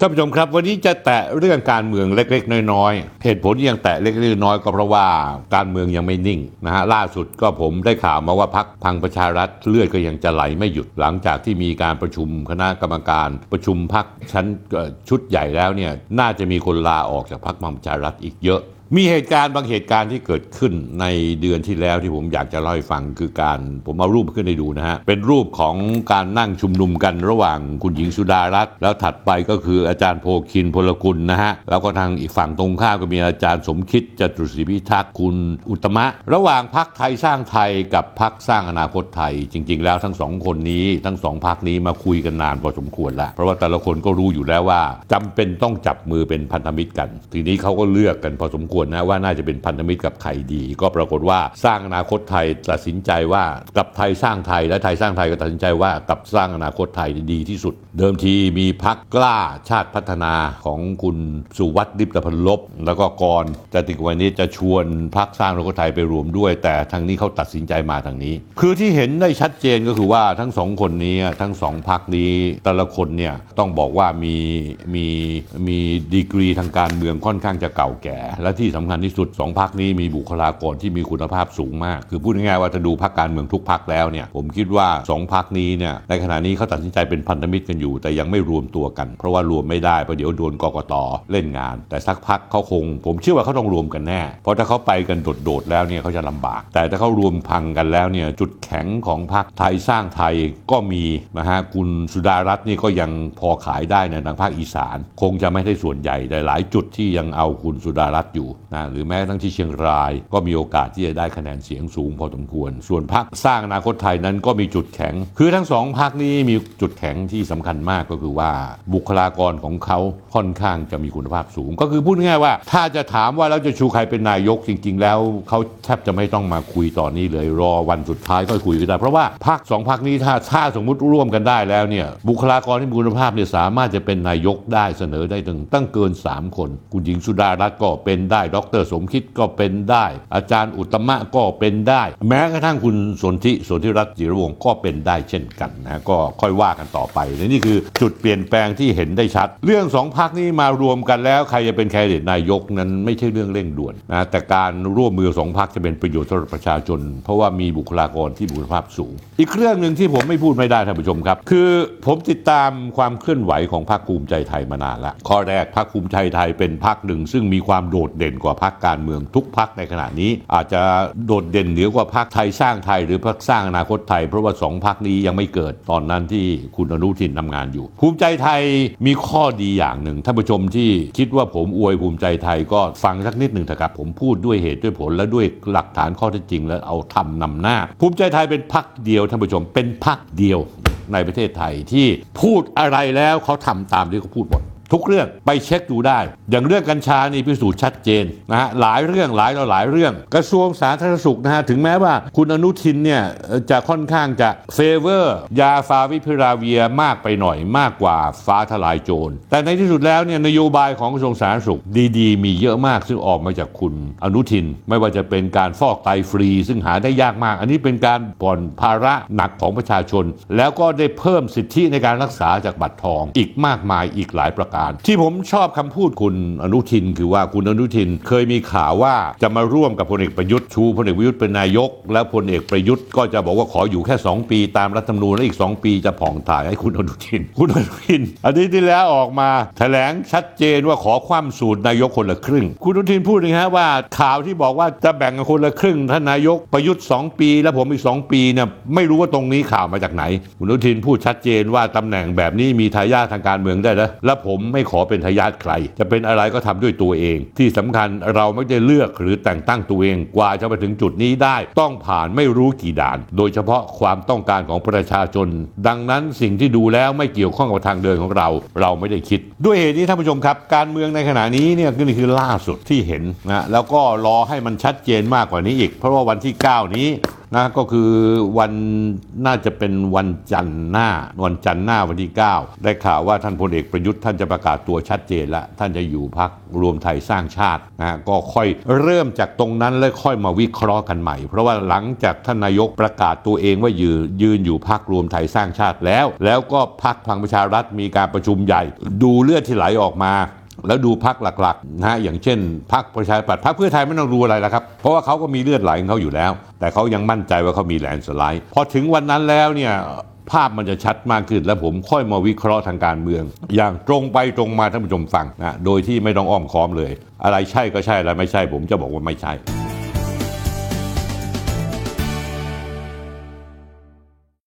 ท่านผู้ชมครับวันนี้จะแตะเรื่องการเมืองเล็กๆ น้อยๆ เหตุผลที่ยังแตะเล็กๆน้อยๆก็เพราะว่าการเมืองยังไม่นิ่งนะฮะล่าสุดก็ผมได้ข่าวมาว่าพักพังประชารัฐเลือดก็ยังจะไหลไม่หยุดหลังจากที่มีการประชุมคณะกรรมการประชุมพักชั้นชุดใหญ่แล้วเนี่ยน่าจะมีคนลาออกจากพักพังประชารัฐอีกเยอะ มีเหตุการณ์บางเหตุการณ์ที่เกิดขึ้นในเดือนที่แล้วที่ผมอยากจะเล่าให้ฟังคือการผมเอารูปขึ้นให้ดูนะฮะ เป็นรูปของการนั่งชุมนุมกันระหว่างคุณหญิงสุดารัตน์แล้วถัดไปก็คืออาจารย์โพคินพลกุลนะฮะ แล้วก็ทางอีกฝั่งตรงข้ามก็มีอาจารย์สมคิดจตุศรีพิทักษ์คุณอุตมะ ระหว่างพักไทยสร้างไทยกับพักสร้างอนาคตไทย จริง ๆ แล้วทั้งสองคนนี้ทั้งสองพักนี้มาคุยกันนานพอสมควรแล้วเพราะว่าแต่ละคนก็รู้อยู่แล้วว่าจำเป็นต้องจับมือเป็นพันธมิตรกัน ทีนี้เขาก็เลือกกันพอสมควรนะว่าน่าจะเป็นพันธมิตรกับใครดี ก็ปรากฏว่าสร้างอนาคตไทยตัดสินใจว่ากับไทยสร้างไทยและไทยสร้างไทยก็ตัดสินใจว่ากับสร้างอนาคตไทยดีที่สุด เดิมทีมีพักกล้าชาติพัฒนาของคุณสุวัสดิ์ลิปตพันลบ แล้วก็กรจติกวันนี้จะชวนพักสร้างอนาคตไทยไปรวมด้วย แต่ทางนี้เขาตัดสินใจมาทางนี้ คือที่เห็นได้ชัดเจนก็คือว่าทั้งสองคนนี้ทั้งสองพักนี้แต่ละคนเนี่ยต้องบอกว่ามีมีมีดีกรีทางการเมืองค่อนข้างจะเก่าแก่ และที่สำคัญที่สุดสองพักนี้มีบุคลากรที่มีคุณภาพสูงมาก คือพูดง่ายๆว่าถ้าดูพักการเมืองทุกพักแล้วเนี่ยผมคิดว่าสองพักนี้เนี่ยในขณะนี้เขาตัดสินใจเป็นพันธมิตรกันอยู่ แต่ยังไม่รวมตัวกัน เพราะว่ารวมไม่ได้เพราะเดี๋ยวโดนกกตเล่นงาน แต่สักพักเขาคง ผมเชื่อว่าเขาต้องรวมกันแน่ เพราะถ้าเขาไปกันโดดๆแล้วเนี่ยเขาจะลำบาก แต่ถ้าเขารวมพังกันแล้วเนี่ยจุดแข็งของพรรคไทยสร้างไทยก็มีนะฮะคุณสุดารัตน์นี่ก็ยังพอขายได้ในทางภาคอีสาน คงจะไม่ได้ส่วนใหญ่แต่หลายจุดที่ยังเอาคุณสุดารัตน์อยู่นะหรือแม้ทั้งที่เชียงราย ก็มีโอกาสที่จะได้คะแนนเสียงสูงพอสมควร ส่วนพรรคสร้างอนาคตไทยนั้นก็มีจุดแข็ง คือทั้งสองพรรคนี้มีจุดแข็งที่สำคัญมากก็คือว่าบุคลากรของเขาค่อนข้างจะมีคุณภาพสูง ก็คือพูดง่ายว่า ถ้าจะถามว่าเราจะชูใครเป็นนายกจริง ๆ แล้วเขาแทบจะไม่ต้องมาคุยตอนนี้เลยรอวันสุดท้ายก็คุยกันได้เพราะว่าพรรคสองพรรคนี้ถ้าถ้าสมมุติร่วมกันได้แล้วเนี่ยบุคลากรที่มีคุณภาพเนี่ยสามารถจะเป็นนายกได้เสนอได้ถึงตั้งเกิน 3 คน คุณหญิงสุดารัตน์ก็เป็นได้ดรสมคิดก็เป็นได้ อาจารย์อุตมะก็เป็นได้ แม้กระทั่งคุณสนธิสนธิรัตน์จิรวงศ์ก็เป็นได้เช่นกันนะก็ค่อยว่ากันต่อไปนี่คือจุดเปลี่ยนแปลงที่เห็นได้ชัด เรื่องสองพักนี้มารวมกันแล้วใครจะเป็นแคนดิเดตนายกนั้นไม่ใช่เรื่องเร่งด่วนนะแต่การร่วมมือสองพักจะเป็นประโยชน์สำหรับประชาชน เพราะว่ามีบุคลากรที่มีคุณภาพสูง อีกเรื่องหนึ่งที่ผมไม่พูดไม่ได้ท่านผู้ชมครับ คือผมติดตามความเคลื่อนไหวของพรรคภูมิใจไทยมานานแล้วข้อแรกพรรคภูมิใจไทยเป็นพรรคหนึ่ง ซึ่งมีความโดดเด่นกว่าพรรคการเมืองทุกพรรคในขณะนี้ อาจจะโดดเด่นเหนือกว่าพรรคไทยสร้างไทยหรือพรรคสร้างอนาคตไทย เพราะว่าสองพรรคนี้ยังไม่เกิดตอนนั้นที่คุณอนุทินทำงานอยู่ ภูมิใจไทยมีข้อดีอย่างหนึ่งท่านผู้ชมที่คิดว่าผมอวยภูมิใจไทยก็ฟังสักนิดหนึ่งเถอะครับผมพูดด้วยเหตุด้วยผลและด้วยหลักฐานข้อเท็จจริง แล้วเอาทำนำหน้า ภูมิใจไทยเป็นพรรคเดียวท่านผู้ชมเป็นพรรคเดียวในประเทศไทยที่พูดอะไรแล้วเขาทำตามที่เขาพูดหมด ทุกเรื่องไปเช็คดูได้ อย่างเรื่องกัญชานี่พิสูจน์ชัดเจนนะฮะหลายเรื่องหลายต่อหลายเรื่อง กระทรวงสาธารณสุขนะฮะถึงแม้ว่าคุณอนุทินเนี่ยจะค่อนข้างจะ favor ยาฟาวิพิราเวียร์มากไปหน่อยมากกว่าฟ้าทะลายโจร แต่ในที่สุดแล้วเนี่ยนโยบายของกระทรวงสาธารณสุขดีๆ มีเยอะมากซึ่งออกมาจากคุณอนุทิน ไม่ว่าจะเป็นการฟอกไตฟรี ซึ่งหาได้ยากมาก อันนี้เป็นการผ่อนภาระหนักของประชาชน แล้วก็ได้เพิ่มสิทธิในการรักษาจากบัตรทองอีกมากมายอีกหลายประการที่ผมชอบคำพูดคุณอนุทิน คือว่าคุณอนุทินเคยมีข่าวว่าจะมาร่วมกับพลเอกประยุทธ์ชูพลเอกประยุทธ์เป็นนายก แล้วพลเอกประยุทธ์ก็จะบอกว่าขออยู่แค่ 2 ปีตามรัฐธรรมนูญและอีก 2 ปีจะผ่องถ่ายให้คุณอนุทิน คุณอนุทินอาทิตย์ที่แล้วออกมาแถลงชัดเจนว่าขอความสูตรนายกคนละครึ่ง คุณอนุทินพูดนะฮะว่าข่าวที่บอกว่าจะแบ่งกันคนละครึ่งท่านนายกประยุทธ์ 2 ปี แล้วผมอีก 2 ปีเนี่ยไม่รู้ว่าตรงนี้ข่าวมาจากไหน คุณอนุทินพูดชัดเจนว่าตำแหน่งแบบนี้มีทายาททางการเมืองได้แล้วและผมไม่ขอเป็นทายาทใคร จะเป็นอะไรก็ทำด้วยตัวเอง ที่สำคัญเราไม่ได้เลือกหรือแต่งตั้งตัวเองกว่าจะมาถึงจุดนี้ได้ ต้องผ่านไม่รู้กี่ด่าน โดยเฉพาะความต้องการของประชาชน ดังนั้นสิ่งที่ดูแล้วไม่เกี่ยวข้องกับทางเดินของเรา เราไม่ได้คิด ด้วยเหตุนี้ท่านผู้ชมครับ การเมืองในขณะนี้เนี่ยก็นี่คือล่าสุดที่เห็นนะแล้วก็รอให้มันชัดเจนมากกว่านี้อีก เพราะว่าวันที่ 9 นี้ นะก็คือวันน่าจะเป็นวันจันทร์หน้า วันจันทร์หน้าวันที่ 9 ได้ข่าวว่าท่านพลเอกประยุทธ์ท่านจะประกาศตัวชัดเจนล้วท่านจะอยู่พักรวมไทยสร้างชาตินะก็ค่อยเริ่มจากตรงนั้นแล้วค่อยมาวิเคราะห์กันใหม่ เพราะว่าหลังจากท่านนายกประกาศตัวเองว่ายืนยืนอยู่พักรวมไทยสร้างชาติแล้ว แล้วก็พักพลังประชารัฐมีการประชุมใหญ่ ดูเลือดที่ไหลออกมา แล้วดูพักหลักๆนะฮะอย่างเช่นพักประชาธิปัตย์พักเพื่อไทยไม่ต้องรู้อะไรแล้วครับ เพราะว่าเขาก็มีเลือดไหลของเขาอยู่แล้ว แต่เขายังมั่นใจว่าเขามีแลนสไลด์พอถึงวันนั้นแล้วเนี่ยภาพมันจะชัดมากขึ้น และผมค่อยมาวิเคราะห์ทางการเมือง อย่างตรงไปตรงมาท่านผู้ชมฟังนะโดยที่ไม่ต้องอ้อมค้อมเลย อะไรใช่ก็ใช่อะไรไม่ใช่ ผมจะบอกว่าไม่ใช่